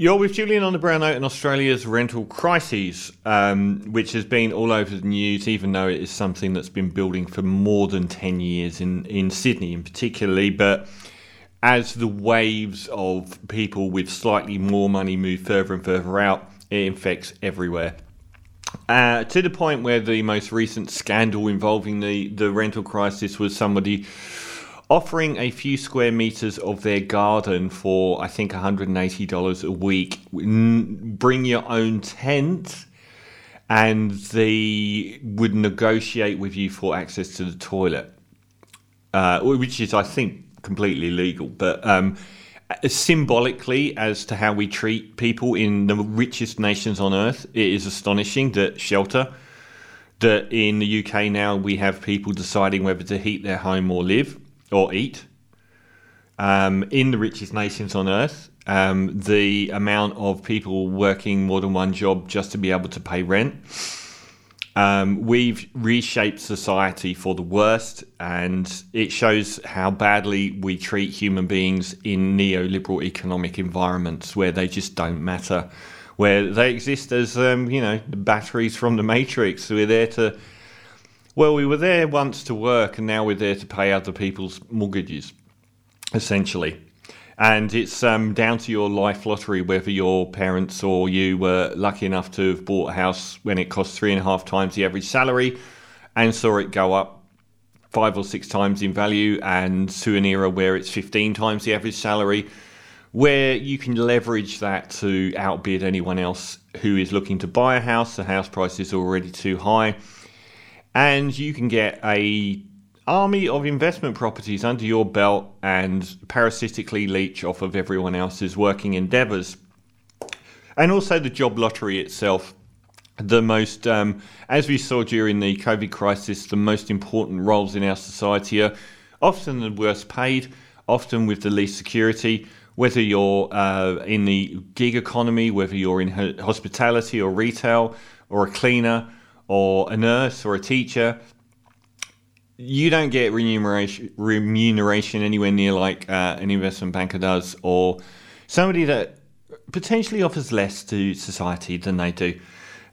You're with Julian on the brown note in Australia's rental crises, um, which has been all over the news, even though it is something that's been building for more than 10 years in, in Sydney in particularly. But as the waves of people with slightly more money move further and further out, it infects everywhere. Uh, to the point where the most recent scandal involving the, the rental crisis was somebody offering a few square meters of their garden for I think $180 a week. Bring your own tent, and they would negotiate with you for access to the toilet, uh, which is I think completely legal, but. Um, symbolically as to how we treat people in the richest nations on earth, it is astonishing that shelter, that in the UK now we have people deciding whether to heat their home or live or eat. Um, in the richest nations on earth, um, the amount of people working more than one job just to be able to pay rent. Um, we've reshaped society for the worst, and it shows how badly we treat human beings in neoliberal economic environments where they just don't matter, where they exist as, um, you know, batteries from the Matrix. We're there to well, we were there once to work, and now we're there to pay other people's mortgages, essentially. And it's um, down to your life lottery whether your parents or you were lucky enough to have bought a house when it cost three and a half times the average salary and saw it go up five or six times in value, and to an era where it's 15 times the average salary, where you can leverage that to outbid anyone else who is looking to buy a house. The house price is already too high and you can get a army of investment properties under your belt and parasitically leech off of everyone else's working endeavors. And also the job lottery itself. The most, um, as we saw during the COVID crisis, the most important roles in our society are often the worst paid, often with the least security. Whether you're uh, in the gig economy, whether you're in hospitality or retail, or a cleaner, or a nurse or a teacher, you don't get remuneration remuneration anywhere near like uh, an investment banker does, or somebody that potentially offers less to society than they do.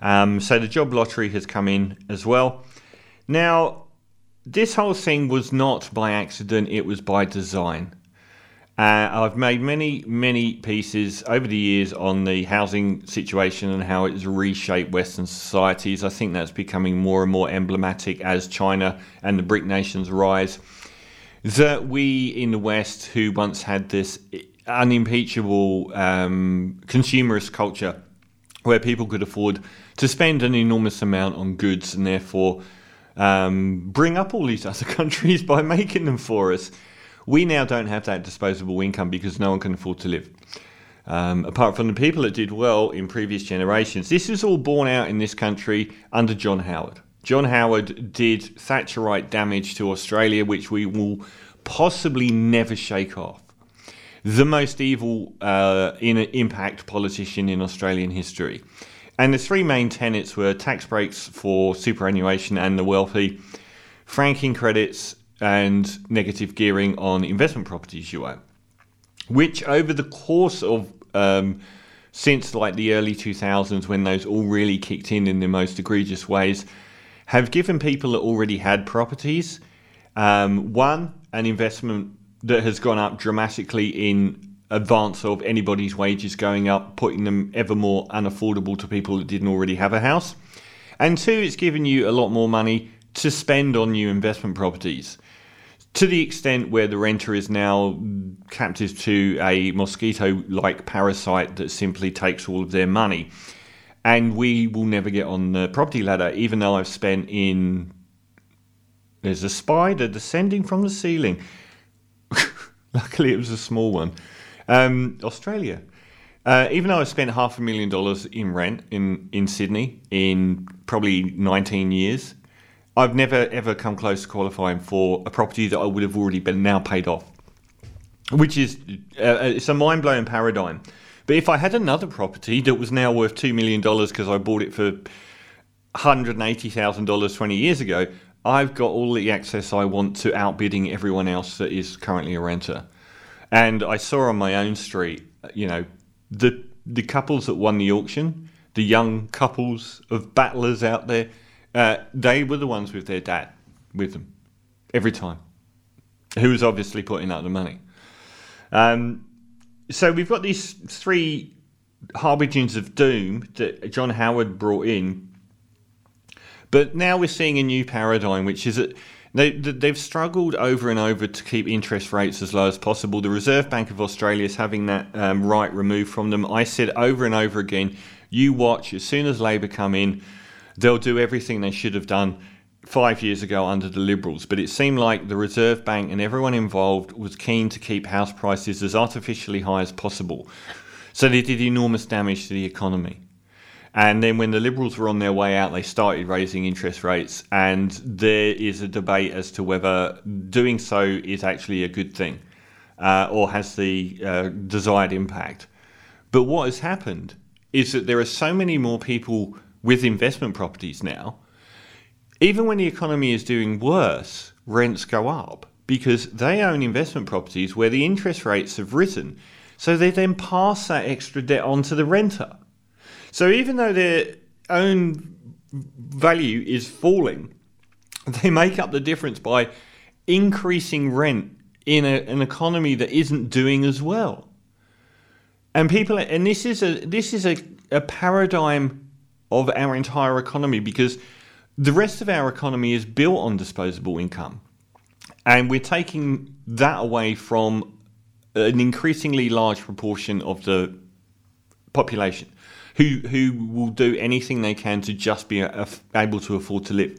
Um, so the job lottery has come in as well. Now, this whole thing was not by accident; it was by design. Uh, I've made many, many pieces over the years on the housing situation and how it's reshaped Western societies. I think that's becoming more and more emblematic as China and the BRIC nations rise. That we in the West, who once had this unimpeachable um, consumerist culture where people could afford to spend an enormous amount on goods and therefore um, bring up all these other countries by making them for us we now don't have that disposable income because no one can afford to live. Um, apart from the people that did well in previous generations. This is all borne out in this country under John Howard. John Howard did Thatcherite damage to Australia, which we will possibly never shake off. The most evil uh, in impact politician in Australian history. And the three main tenets were tax breaks for superannuation and the wealthy, franking credits, and negative gearing on investment properties you own, which over the course of um, since like the early 2000s when those all really kicked in in the most egregious ways have given people that already had properties um, one an investment that has gone up dramatically in advance of anybody's wages going up putting them ever more unaffordable to people that didn't already have a house and two it's given you a lot more money to spend on new investment properties to the extent where the renter is now captive to a mosquito like parasite that simply takes all of their money. And we will never get on the property ladder, even though I've spent in. There's a spider descending from the ceiling. Luckily, it was a small one. Um, Australia. Uh, even though I've spent half a million dollars in rent in, in Sydney in probably 19 years, I've never ever come close to qualifying for a property that I would have already been now paid off, which is uh, uh it's a mind blowing paradigm. But if I had another property that was now worth two million dollars because I bought it for hundred and eighty thousand dollars twenty years ago, I've got all the access I want to outbidding everyone else that is currently a renter. And I saw on my own street, you know, the the couples that won the auction, the young couples of battlers out there, uh, they were the ones with their dad with them every time, who was obviously putting out the money. Um, so we've got these three harbingers of doom that John Howard brought in, but now we're seeing a new paradigm, which is that they, they've struggled over and over to keep interest rates as low as possible. The Reserve Bank of Australia is having that um, right removed from them. I said over and over again, you watch, as soon as Labor come in, they'll do everything they should have done five years ago under the Liberals, but it seemed like the Reserve Bank and everyone involved was keen to keep house prices as artificially high as possible. So they did enormous damage to the economy. And then when the Liberals were on their way out, they started raising interest rates. And there is a debate as to whether doing so is actually a good thing uh, or has the uh, desired impact. But what has happened is that there are so many more people with investment properties now even when the economy is doing worse, rents go up because they own investment properties where the interest rates have risen. So they then pass that extra debt on to the renter. So even though their own value is falling, they make up the difference by increasing rent in a, an economy that isn't doing as well. And people, and this is a this is a, a paradigm of our entire economy because the rest of our economy is built on disposable income. And we're taking that away from an increasingly large proportion of the population who, who will do anything they can to just be able to afford to live.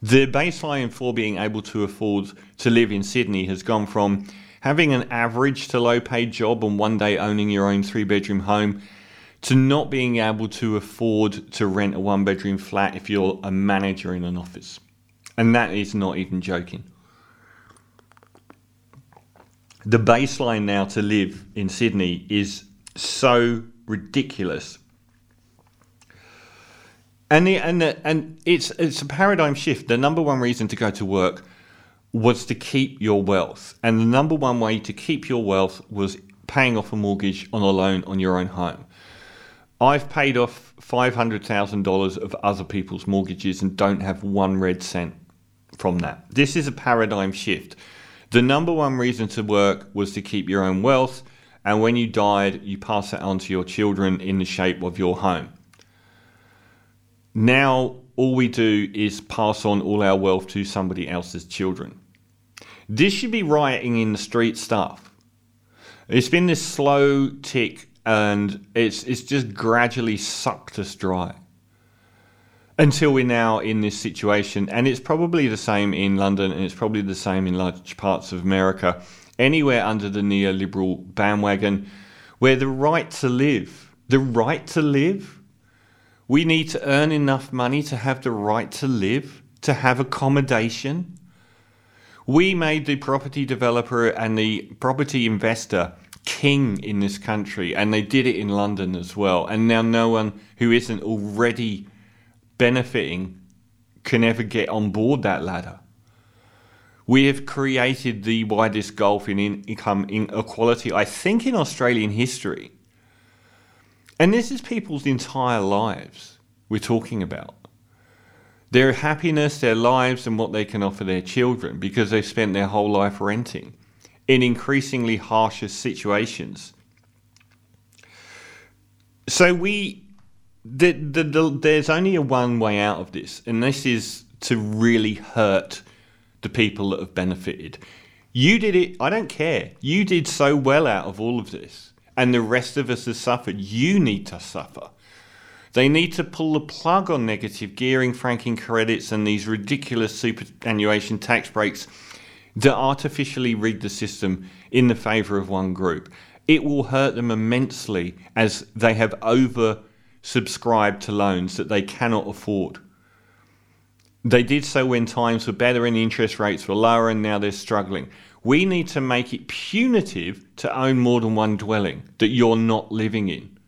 The baseline for being able to afford to live in Sydney has gone from having an average to low paid job and one day owning your own three bedroom home to not being able to afford to rent a one bedroom flat if you're a manager in an office. And that is not even joking. The baseline now to live in Sydney is so ridiculous. And the, and the, and it's it's a paradigm shift. The number one reason to go to work was to keep your wealth, and the number one way to keep your wealth was paying off a mortgage on a loan on your own home. I've paid off $500,000 of other people's mortgages and don't have one red cent from that. This is a paradigm shift. The number one reason to work was to keep your own wealth, and when you died, you pass it on to your children in the shape of your home. Now, all we do is pass on all our wealth to somebody else's children. This should be rioting in the street stuff. It's been this slow tick and it's it's just gradually sucked us dry until we're now in this situation. And it's probably the same in London and it's probably the same in large parts of America. Anywhere under the neoliberal bandwagon where the right to live the right to live we need to earn enough money to have the right to live to have accommodation. We made the property developer and the property investor king in this country, and they did it in London as well. And now no one who isn't already benefiting can ever get on board that ladder. We have created the widest gulf in income inequality, I think, in Australian history. And this is people's entire lives we're talking about. Their happiness, their lives, and what they can offer their children because they've spent their whole life renting in increasingly harsher situations. So we, the, the, the, there's only a one way out of this, and this is to really hurt the people that have benefited. You did it. I don't care. You did so well out of all of this, and the rest of us have suffered. You need to suffer. They need to pull the plug on negative gearing, franking credits, and these ridiculous superannuation tax breaks that artificially rig the system in the favour of one group. It will hurt them immensely as they have over subscribed to loans that they cannot afford. They did so when times were better and interest rates were lower, and now they're struggling. We need to make it punitive to own more than one dwelling that you're not living in.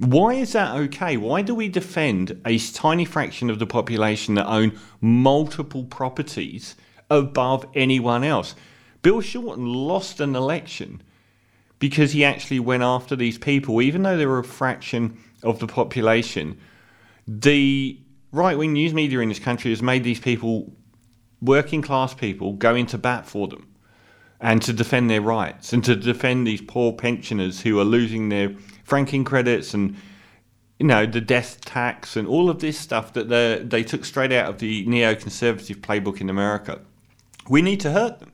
Why is that okay? Why do we defend a tiny fraction of the population that own multiple properties above anyone else. Bill Shorten lost an election because he actually went after these people, even though they were a fraction of the population. The right wing news media in this country has made these people, working class people, go into bat for them and to defend their rights and to defend these poor pensioners who are losing their franking credits and you know the death tax and all of this stuff that they they took straight out of the neoconservative playbook in America. We need to hurt them.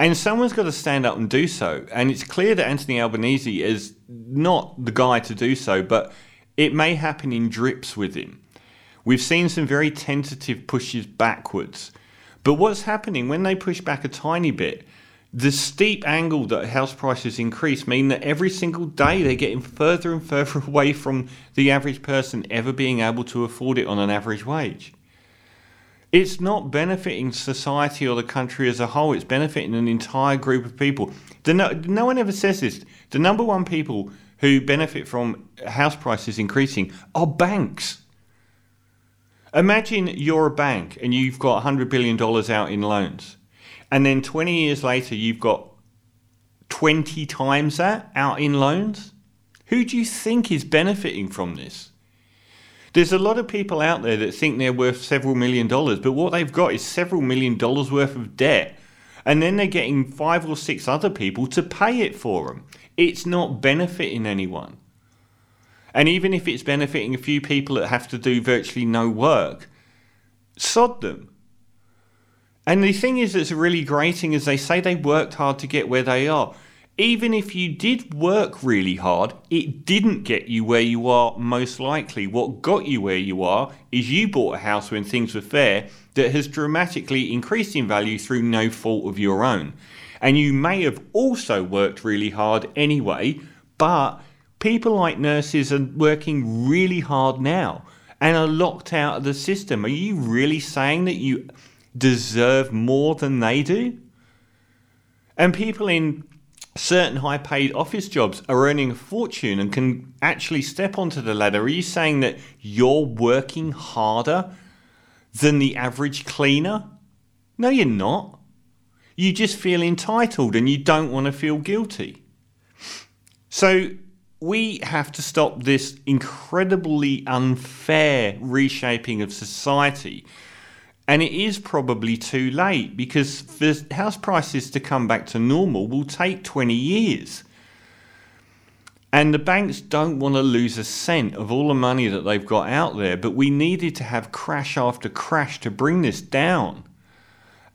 And someone's got to stand up and do so. And it's clear that Anthony Albanese is not the guy to do so, but it may happen in drips with him. We've seen some very tentative pushes backwards. But what's happening when they push back a tiny bit, the steep angle that house prices increase mean that every single day they're getting further and further away from the average person ever being able to afford it on an average wage. It's not benefiting society or the country as a whole, it's benefiting an entire group of people. No, no one ever says this. The number one people who benefit from house prices increasing are banks. Imagine you're a bank and you've got $100 billion out in loans and then 20 years later, you've got 20 times that out in loans. Who do you think is benefiting from this? There's a lot of people out there that think they're worth several million dollars, but what they've got is several million dollars worth of debt. And then they're getting five or six other people to pay it for them. It's not benefiting anyone. And even if it's benefiting a few people that have to do virtually no work, sod them. And the thing is that's really grating is they say they worked hard to get where they are. Even if you did work really hard, it didn't get you where you are most likely. What got you where you are is you bought a house when things were fair that has dramatically increased in value through no fault of your own. And you may have also worked really hard anyway, but people like nurses are working really hard now and are locked out of the system. Are you really saying that you deserve more than they do. And people in certain high paid office jobs are earning a fortune and can actually step onto the ladder. Are you saying that you're working harder than the average cleaner? No, you're not. You just feel entitled and you don't want to feel guilty. So, we have to stop this incredibly unfair reshaping of society and it is probably too late because for house prices to come back to normal will take 20 years. And the banks don't want to lose a cent of all the money that they've got out there, but we needed to have crash after crash to bring this down.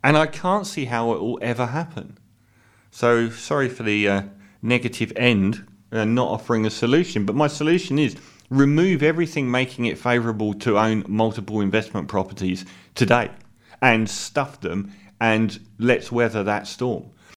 And I can't see how it will ever happen. So sorry for the uh, negative end and not offering a solution, but my solution is remove everything making it favourable to own multiple investment properties today and stuff them and let's weather that storm.